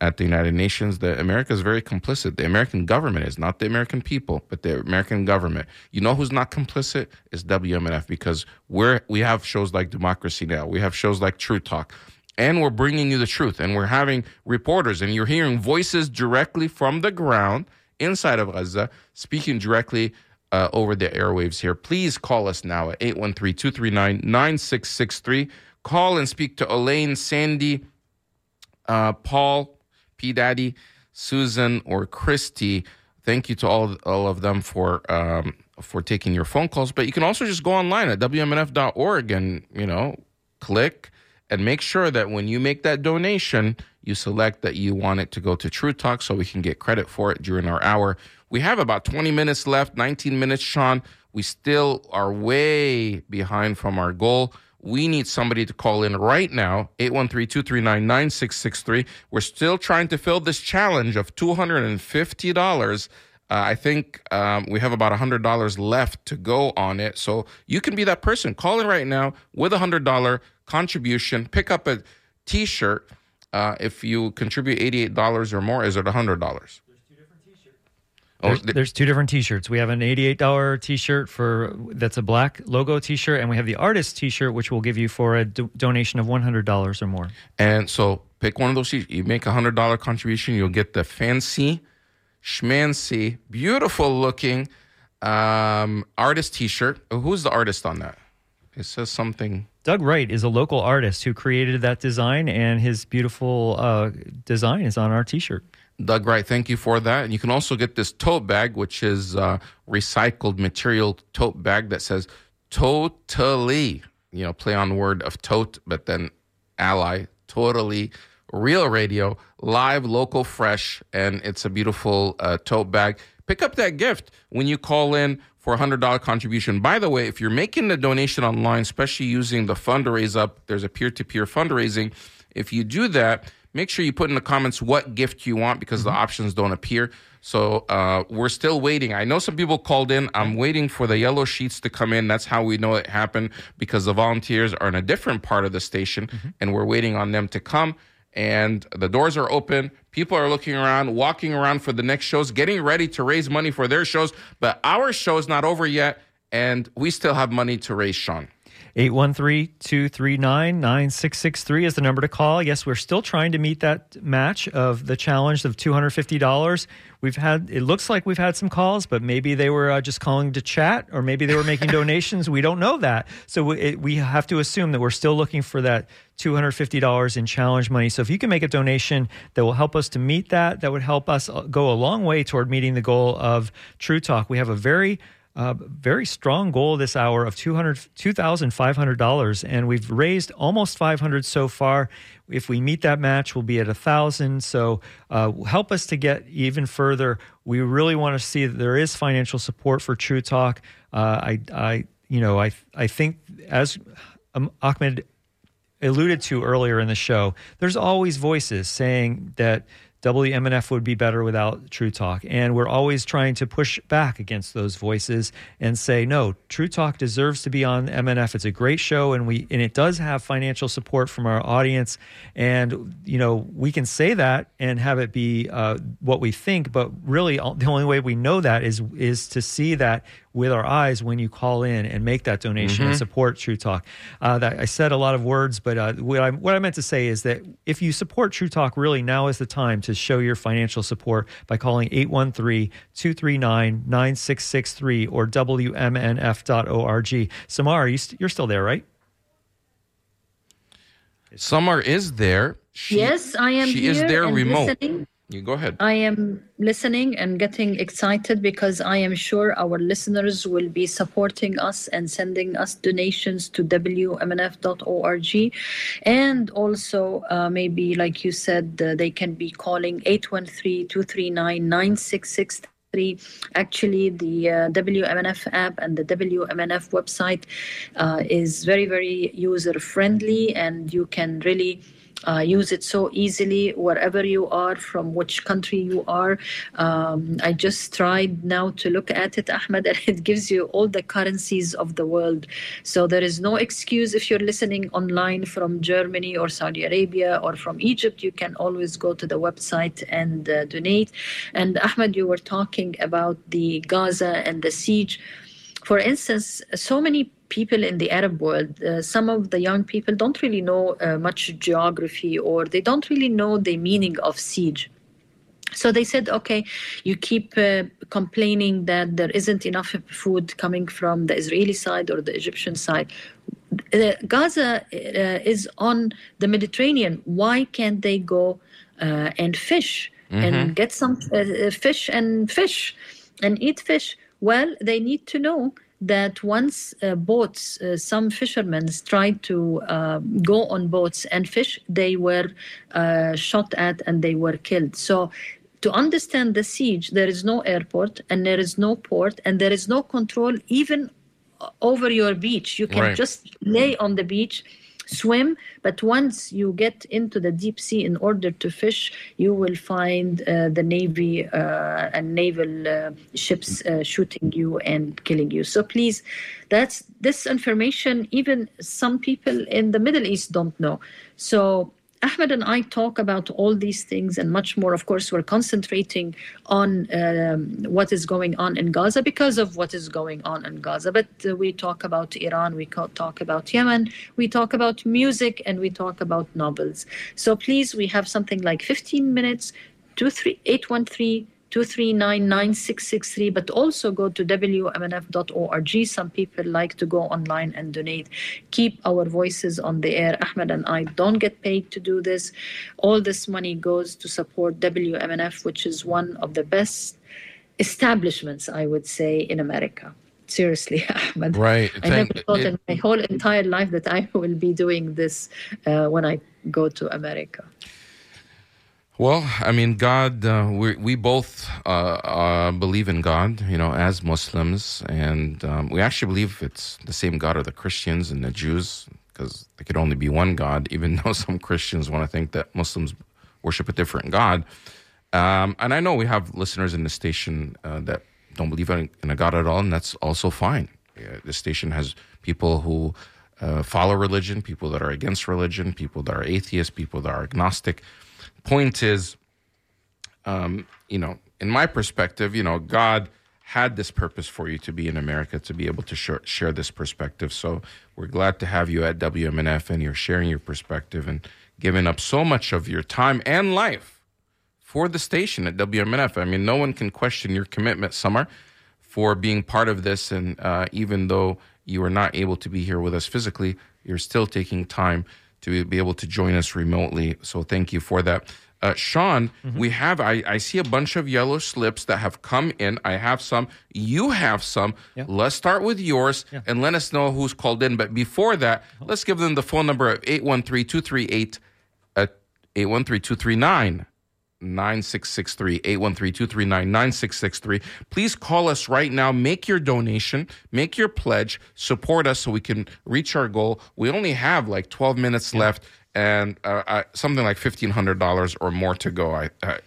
S1: at the United Nations that America is very complicit. The American government is not the American people, but the American government. You know who's not complicit is WMNF because we're we have shows like Democracy Now, we have shows like True Talk, and we're bringing you the truth, and we're having reporters, and you're hearing voices directly from the ground inside of Gaza speaking directly. Uh, over the airwaves here. Please call us now at 813 239 9663. Call and speak to Elaine, Sandy, uh, Paul, P. Daddy, Susan, or Christy. Thank you to all all of them for um, for taking your phone calls. But you can also just go online at wmnf.org and you know click and make sure that when you make that donation, you select that you want it to go to True Talk so we can get credit for it during our hour. We have about 20 minutes left, 19 minutes, Sean. We still are way behind from our goal. We need somebody to call in right now, 813-239-9663. We're still trying to fill this challenge of $250. Uh, I think um, we have about $100 left to go on it. So you can be that person. Call in right now with a $100 contribution. Pick up a t-shirt. Uh, if you contribute $88 or more, is it $100?
S2: Oh, there's, there's, two different T-shirts. We have an eighty-eight dollar T-shirt for that's a black logo T-shirt, and we have the artist T-shirt, which we'll give you for a do- donation of one hundred dollars or more.
S1: And so, pick one of those. You make a hundred dollar contribution, you'll get the fancy, schmancy, beautiful-looking um, artist T-shirt. Who's the artist on that? It says something.
S2: Doug Wright is a local artist who created that design, and his beautiful uh, design is on our T-shirt.
S1: Doug Wright, thank you for that. And you can also get this tote bag, which is uh, recycled material tote bag that says totally, you know, play on word of tote, but then ally, totally real radio, live, local, fresh, and it's a beautiful uh, tote bag. Pick up that gift when you call in for a $100 contribution. By the way, if you're making the donation online, especially using the fundraise up, there's a peer to peer fundraising. If you do that, make sure you put in the comments what gift you want because mm-hmm. the options don't appear. So uh, we're still waiting. I know some people called in. I'm waiting for the yellow sheets to come in. That's how we know it happened because the volunteers are in a different part of the station mm-hmm. and we're waiting on them to come. And the doors are open. People are looking around, walking around for the next shows, getting ready to raise money for their shows. But our show is not over yet, and we still have money to raise, Sean.
S2: 813-239-9663 is the number to call. Yes, we're still trying to meet that match of the challenge of $250. We've had it looks like we've had some calls, but maybe they were uh, just calling to chat or maybe they were making donations. We don't know that. So we, it, we have to assume that we're still looking for that $250 in challenge money. So if you can make a donation that will help us to meet that, that would help us uh, go a long way toward meeting the goal of True Talk. We have a very uh, very strong goal this hour of $2,500, and we've raised almost 500 so far. If we meet that match, we'll be at a thousand. So uh, help us to get even further. We really want to see that there is financial support for True Talk. Uh, I, I, you know, I, I think as um, Ahmed alluded to earlier in the show, there's always voices saying that WMNF would be better without True Talk. And we're always trying to push back against those voices and say, no, True Talk deserves to be on MNF. It's a great show and we and it does have financial support from our audience. And you know, we can say that and have it be uh, what we think, but really the only way we know that is is to see that with our eyes when you call in and make that donation mm-hmm. and support True Talk. Uh, that, I said a lot of words, but uh, what, I, what I meant to say is that if you support True Talk, really now is the time to show your financial support by calling 813 239 9663 or WMNF.org. Samar, you st- you're still there, right?
S1: Samar is there.
S3: She, yes, I am.
S1: She is there remote. Listening. You go ahead.
S3: I am listening and getting excited because I am sure our listeners will be supporting us and sending us donations to WMNF.org. And also, uh, maybe, like you said, uh, they can be calling 813 239 9663 actually the uh, wmnf app and the wmnf website uh, is very very user friendly and you can really uh, use it so easily wherever you are, from which country you are. Um, I just tried now to look at it, Ahmed, and it gives you all the currencies of the world. So there is no excuse if you're listening online from Germany or Saudi Arabia or from Egypt. You can always go to the website and uh, donate. And Ahmed, you were talking about the Gaza and the siege. For instance, so many people in the Arab world, uh, some of the young people don't really know uh, much geography or they don't really know the meaning of siege. So they said, okay, you keep uh, complaining that there isn't enough food coming from the Israeli side or the Egyptian side. Uh, Gaza uh, is on the Mediterranean. Why can't they go uh, and fish mm-hmm. and get some fish and fish and eat fish? Well, they need to know that once uh, boats, uh, some fishermen tried to uh, go on boats and fish, they were uh, shot at and they were killed. So, to understand the siege, there is no airport and there is no port and there is no control even over your beach. You can right. just lay on the beach swim. But once you get into the deep sea in order to fish, you will find uh, the navy uh, and naval uh, ships uh, shooting you and killing you. So please, that's this information. Even some people in the Middle East don't know. So Ahmed and I talk about all these things and much more. Of course, we're concentrating on um, what is going on in Gaza because of what is going on in Gaza. But uh, we talk about Iran, we talk about Yemen, we talk about music, and we talk about novels. So please, we have something like 15 minutes, 813 239 but also go to wmnf.org. Some people like to go online and donate. Keep our voices on the air. Ahmed and I don't get paid to do this. All this money goes to support WMNF, which is one of the best establishments, I would say, in America seriously, Ahmed.
S1: Right.
S3: I Thank, never thought it, in my whole entire life that I will be doing this uh, when I go to America.
S1: Well, I mean, God, uh, we we both uh, uh, believe in God, you know, as Muslims, and um, we actually believe it's the same God of the Christians and the Jews, because there could only be one God, even though some Christians want to think that Muslims worship a different God. Um, and I know we have listeners in the station uh, that don't believe in, a God at all, and that's also fine. the station has people who uh, follow religion, people that are against religion, people that are atheists, people that are agnostic point is, um, you know, in my perspective, you know, God had this purpose for you to be in America, to be able to share, share this perspective. So we're glad to have you at WMNF and you're sharing your perspective and giving up so much of your time and life for the station at WMNF. I mean, no one can question your commitment, Samar, for being part of this. And uh, even though you are not able to be here with us physically, you're still taking time to be able to join us remotely. So thank you for that. Uh, Sean, mm-hmm. we have, I, I see a bunch of yellow slips that have come in. I have some. You have some. Yeah. Let's start with yours yeah. and let us know who's called in. But before that, let's give them the phone number of 813 238 uh, 813 239 9663 813-239-9663 please call us right now. Make your donation. Make your pledge. Support us so we can reach our goal. We only have like 12 minutes yeah. left and uh, uh, something like $1500 or more to go. I, I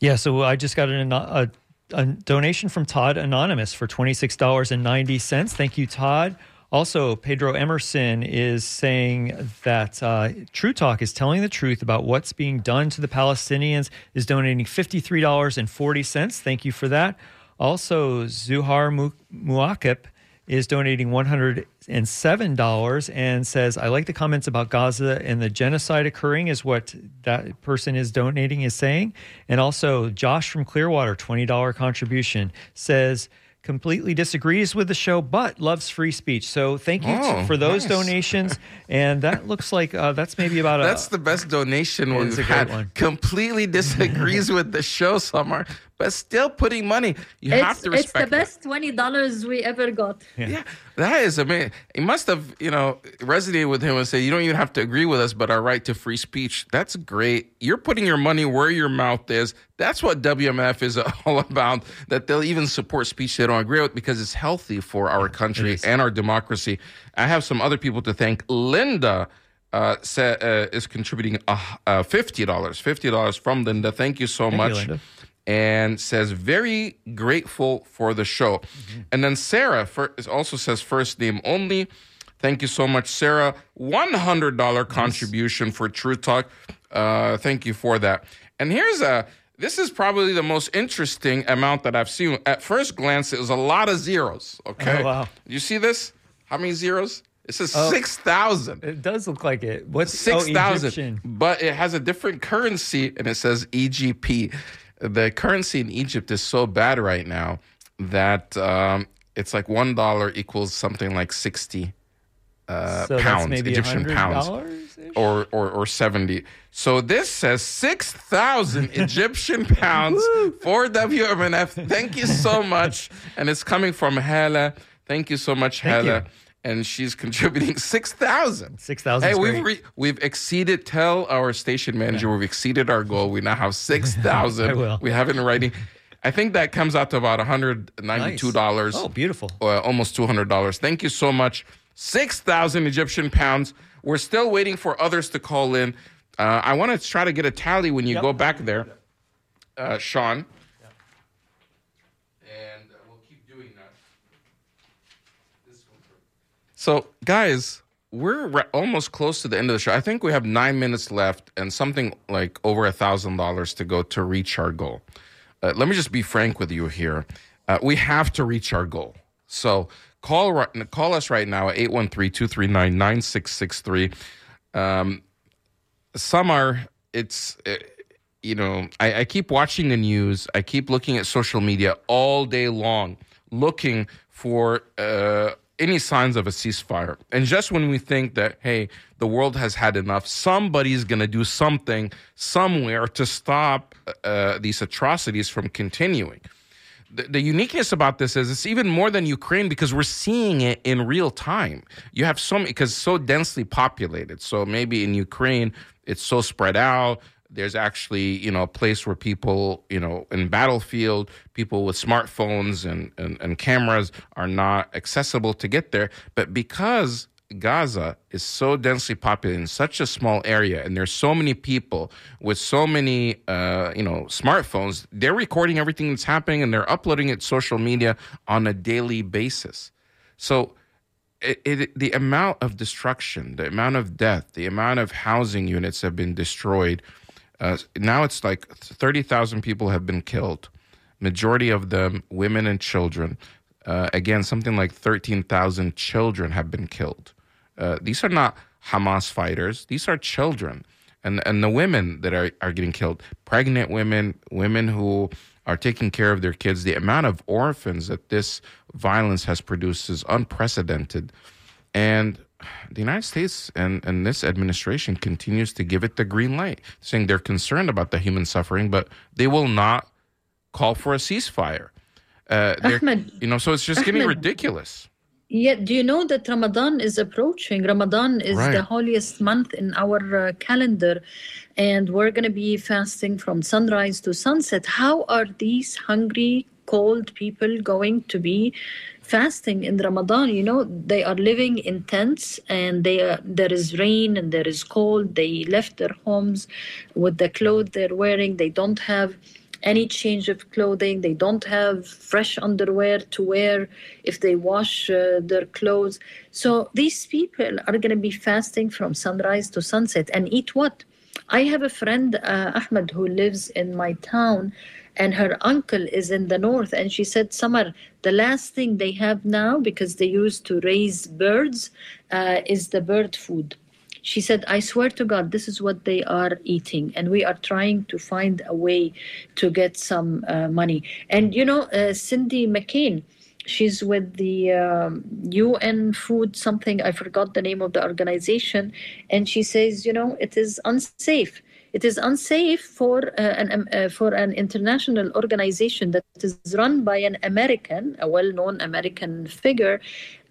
S2: yeah so i just got an, a, a donation from todd anonymous for $26.90 thank you todd also, Pedro Emerson is saying that uh, True Talk is telling the truth about what's being done to the Palestinians, is donating $53.40. Thank you for that. Also, Zuhar Mu- Muakip is donating $107 and says, I like the comments about Gaza and the genocide occurring, is what that person is donating, is saying. And also, Josh from Clearwater, $20 contribution, says, completely disagrees with the show, but loves free speech. So thank you oh, for those nice. donations. And that looks like uh, that's maybe about
S1: a. That's the best donation we've had. One. Completely disagrees with the show, Samar but still putting money. You
S3: it's,
S1: have to respect. It.
S3: It's the best twenty dollars we ever got.
S1: Yeah. yeah. that is amazing. It must have, you know, resonated with him and say, "You don't even have to agree with us, but our right to free speech." That's great. You're putting your money where your mouth is. That's what WMF is all about. That they'll even support speech they don't agree with because it's healthy for our country and our democracy. I have some other people to thank. Linda uh, sa- uh, is contributing uh, uh, $50. $50 from Linda. Thank you so
S2: you,
S1: much.
S2: Linda.
S1: And says, very grateful for the show. And then Sarah for, also says, first name only. Thank you so much, Sarah. $100 contribution for True Talk. Uh, thank you for that. And here's a, this is probably the most interesting amount that I've seen. At first glance, it was a lot of zeros. Okay.
S2: Oh, wow.
S1: You see this? How many zeros? It says
S2: Oh.
S1: 6,000.
S2: It does look like it. What's
S1: Six
S2: oh,
S1: thousand,
S2: Egyptian.
S1: but it has a different currency, and it says EGP. The currency in Egypt is so bad right now that um, it's like one dollar equals something like sixty uh,
S2: so
S1: pounds, Egyptian pounds, or, or or seventy. So this says six thousand Egyptian pounds for WMNF. Thank you so much, and it's coming from Hela. Thank you so much,
S2: Thank
S1: Hela.
S2: you.
S1: And she's contributing six thousand.
S2: 6,000
S1: Hey, we've re- we've exceeded. Tell our station manager we've exceeded our goal. We now have 6,000.
S2: I will.
S1: We have it in writing. I think that comes out to about one hundred ninety-two dollars,
S2: Oh, beautiful.
S1: uh, almost two hundred dollars. Thank you so much. Six thousand Egyptian pounds. We're still waiting for others to call in. Uh, I want to try to get a tally when you
S2: Yep.
S1: go back there, uh, Sean. And uh, we'll keep doing that. This one first. So, guys, we're re- almost close to the end of the show. I think we have nine minutes left and something like over a thousand dollars to go to reach our goal. Uh, let me just be frank with you here. Uh, we have to reach our goal. So call call us right now at 813-239-9663. Um, some are it's uh, you know I, I keep watching the news i keep looking at social media all day long looking for uh, any signs of a ceasefire and just when we think that hey the world has had enough somebody's going to do something somewhere to stop uh, these atrocities from continuing the, the uniqueness about this is it's even more than Ukraine because we're seeing it in real time. You have so many because so densely populated. So maybe in Ukraine it's so spread out. There's actually you know a place where people you know in battlefield people with smartphones and, and, and cameras are not accessible to get there. But because Gaza is so densely populated in such a small area, and there's so many people with so many, uh, you know, smartphones. They're recording everything that's happening, and they're uploading it to social media on a daily basis. So, it, it, the amount of destruction, the amount of death, the amount of housing units have been destroyed. Uh, now it's like thirty thousand people have been killed. Majority of them women and children. Uh, again, something like thirteen thousand children have been killed. Uh, these are not Hamas fighters. These are children. And, and the women that are, are getting killed, pregnant women, women who are taking care of their kids, the amount of orphans that this violence has produced is unprecedented. And the United States and, and this administration continues to give it the green light, saying they're concerned about the human suffering, but they will not call for a ceasefire. Uh,
S3: Ahmed,
S1: you know, so it's just getting ridiculous.
S3: Yeah, do you know that Ramadan is approaching? Ramadan is
S1: Right.
S3: the holiest month in our uh, calendar, and we're going to be fasting from sunrise to sunset. How are these hungry, cold people going to be fasting in Ramadan? You know, they are living in tents, and they are, there is rain and there is cold. They left their homes with the clothes they're wearing. They don't have any change of clothing. They don't have fresh underwear to wear if they wash uh, their clothes. So these people are going to be fasting from sunrise to sunset and eat what? I have a friend, uh, Ahmed, who lives in my town, and her uncle is in the north. And she said, Samar, the last thing they have now, because they used to raise birds, uh, is the bird food. She said, I swear to God, this is what they are eating. And we are trying to find a way to get some uh, money. And, you know, uh, Cindy McCain, she's with the um, UN Food something, I forgot the name of the organization. And she says, you know, it is unsafe. It is unsafe for uh, an um, uh, for an international organization that is run by an American, a well-known American figure,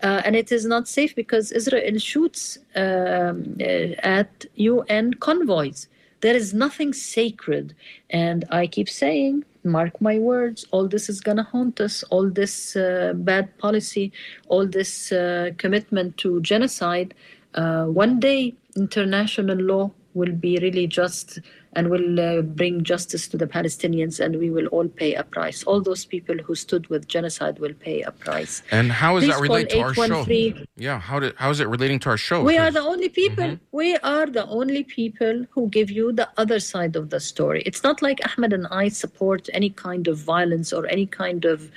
S3: uh, and it is not safe because Israel shoots um, uh, at UN convoys. There is nothing sacred, and I keep saying, mark my words, all this is gonna haunt us. All this uh, bad policy, all this uh, commitment to genocide. Uh, one day international law will be really just and will uh, bring justice to the Palestinians, and we will all pay a price. All those people who stood with genocide will pay a price.
S1: And how is
S3: Please
S1: that related to our show?
S3: 813
S1: Yeah, how did how is it relating to our show?
S3: We are the only people. We are the only people who give you the other side of the story. It's not like Ahmed and I support any kind of violence or any kind of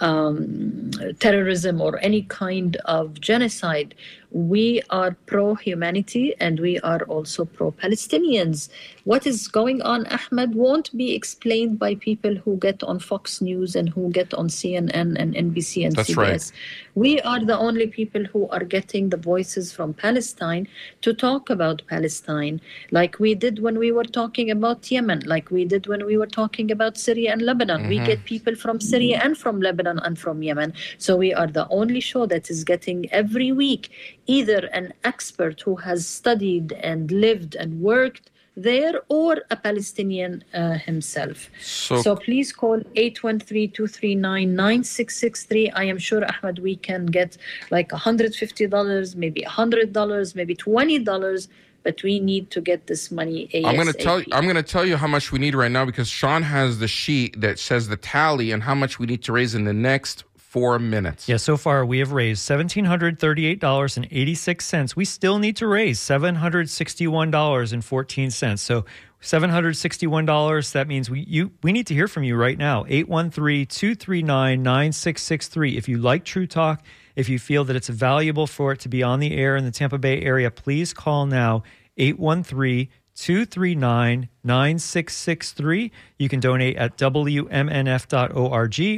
S3: um, terrorism or any kind of genocide. We are pro humanity and we are also pro Palestinians. What is going on, Ahmed, won't be explained by people who get on Fox News and who get on CNN and NBC and
S1: That's
S3: CBS.
S1: right.
S3: We are the only people who are getting the voices from Palestine to talk about Palestine, like we did when we were talking about Yemen, like we did when we were talking about Syria and Lebanon. We mm-hmm. get people from Syria and from Lebanon and from Yemen. So we are the only show that is getting every week either an expert who has studied and lived and worked there or a Palestinian uh, himself.
S1: So-
S3: so please call 813-239-9663. I am sure, Ahmed, we can get like $150, maybe $100, maybe $20, but we need to get this money ASAP.
S1: I'm gonna tell I'm gonna tell you how much we need right now because Sean has the sheet that says the tally and how much we need to raise in the next four minutes.
S2: Yeah, so far we have raised $1,738.86. We still need to raise $761.14. So $761, that means we you we need to hear from you right now. 813-239-9663. If you like True Talk, if you feel that it's valuable for it to be on the air in the Tampa Bay area, please call now 813 239 9663. You can donate at WMNF.org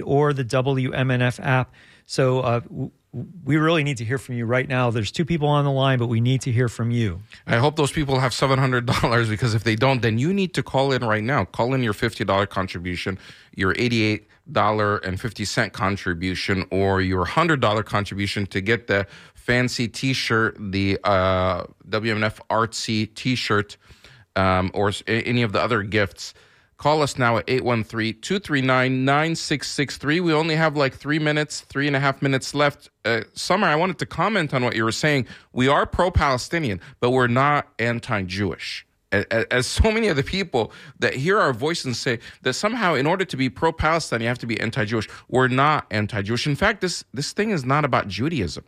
S2: or the WMNF app. So uh, we really need to hear from you right now. There's two people on the line, but we need to hear from you.
S1: I hope those people have seven hundred dollars because if they don't, then you need to call in right now. Call in your fifty dollar contribution, your eighty eight dollar and fifty cent contribution, or your hundred dollar contribution to get the fancy T shirt, the uh, WMNF artsy T shirt, um, or any of the other gifts. Call us now at 813 239 9663. We only have like three minutes, three and a half minutes left. Uh, Samar, I wanted to comment on what you were saying. We are pro Palestinian, but we're not anti Jewish. As so many of the people that hear our voice and say that somehow, in order to be pro Palestine, you have to be anti Jewish. We're not anti Jewish. In fact, this, this thing is not about Judaism.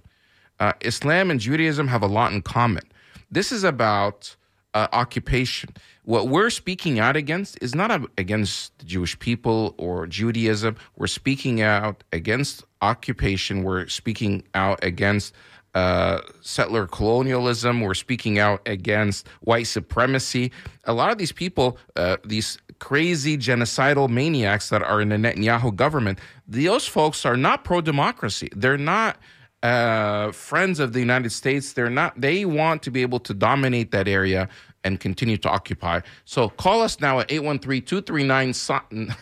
S1: Uh, Islam and Judaism have a lot in common. This is about uh, occupation. What we're speaking out against is not against the Jewish people or Judaism. We're speaking out against occupation. We're speaking out against uh, settler colonialism. We're speaking out against white supremacy. A lot of these people, uh, these crazy genocidal maniacs that are in the Netanyahu government, those folks are not pro democracy. They're not uh, friends of the United States. They're not. They want to be able to dominate that area and continue to occupy. So call us now at 813-239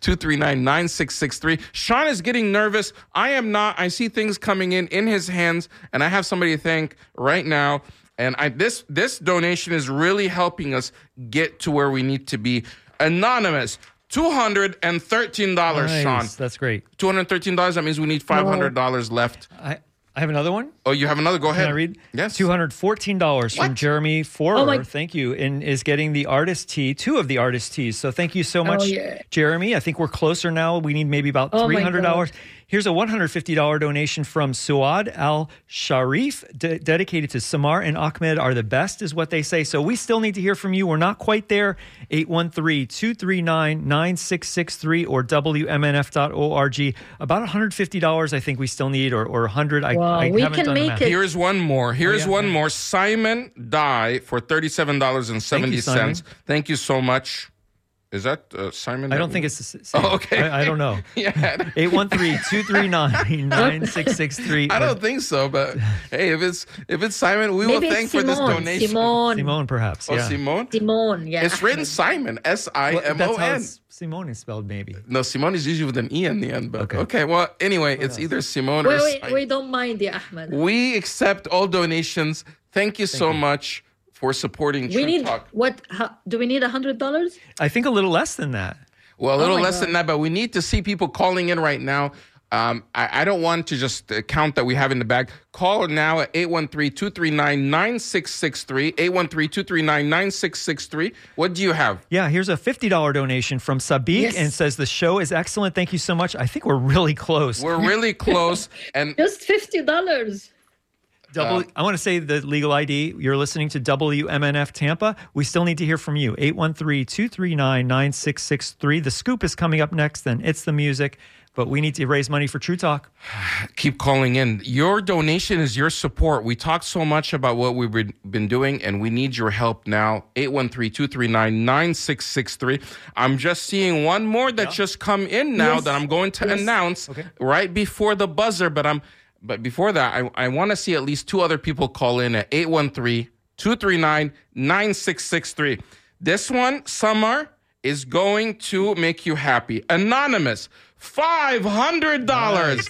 S1: 239-9663. Sean is getting nervous. I am not. I see things coming in in his hands and I have somebody to thank right now. And I this this donation is really helping us get to where we need to be. Anonymous, $213,
S2: Nice.
S1: Sean.
S2: That's great.
S1: $213 that means we need $500 left
S2: I, I have another one.
S1: oh you have another go ahead
S2: Can I read?
S1: yes
S2: $214 from Jeremy Forer.
S3: Oh my-
S2: Thank you. And is getting the artist tee, two of the artist tees. So thank you so oh, much,
S3: yeah.
S2: Jeremy. I think we're closer now. We need maybe about
S3: Oh my
S2: $300.
S3: God.
S2: Here's a $150 donation from Suad Al Sharif, de- dedicated to Samar and Ahmed are the best, is what they say. So we still need to hear from you. We're not quite there. 813 239 9663 or WMNF.org. About $150, I think we still need, or, or 100 I,
S3: Wow,
S2: I
S3: we
S2: haven't
S3: can
S2: done
S3: make it.
S1: here's one more here's oh,
S2: yeah,
S1: one
S2: yeah.
S1: more simon die for $37.70
S2: Thank you, Simon.
S1: thank you so much is that uh, simon
S2: I
S1: that
S2: don't
S1: we-
S2: think it's the same.
S1: Oh, okay.
S2: I, I don't know.
S1: yeah
S2: 813-239-9663.
S1: I don't think so, but hey, if it's if it's Simon, we
S3: Maybe
S1: will thank
S3: it's
S1: for this
S3: Simone.
S1: donation.
S3: Simone.
S2: Simone, perhaps.
S1: Oh,
S2: yeah.
S1: Simone.
S3: Simone, yeah.
S1: It's written
S3: Simon,
S1: Simon, S I
S2: Well, that's how Simone is spelled, maybe.
S1: No, Simone is usually with an E in the end. But okay,
S2: Okay.
S1: well, anyway, it's either Simone or
S3: Wait, wait,
S1: Simon.
S3: we don't mind, the Ahmed.
S1: We accept all donations. Thank you so much for supporting
S3: we need
S1: Talk.
S3: What how, do we need? A hundred dollars?
S2: I think a little less than that.
S1: Well, a oh little
S3: oh
S1: less
S3: God.
S1: than that, but we need to see people calling in right now. Um, I, I, don't want to just uh, count that we have in the bag. Call now at 813-239-9663, 813-239-9663. What do you have?
S2: Yeah, here's a $50 donation from Sabik
S3: yes.
S2: and says, the show is excellent. Thank you so much. I think we're really close.
S1: We're really close. and
S3: Just $50.
S2: Double, uh, I want to say the legal ID. You're listening to WMNF Tampa. We still need to hear from you. 813 239 9663. The scoop is coming up next, then it's the music. But we need to raise money for True Talk.
S1: Keep calling in. Your donation is your support. We talked so much about what we've been doing, and we need your help now. 813 239 9663. I'm just seeing one more that yeah. just come in now
S3: yes.
S1: that I'm going to
S3: yes.
S1: announce
S2: okay.
S1: right before the buzzer, but I'm but before that, I, I want to see at least two other people call in at 813-239-9663. This one, Samar, is going to make you happy. Anonymous, $500.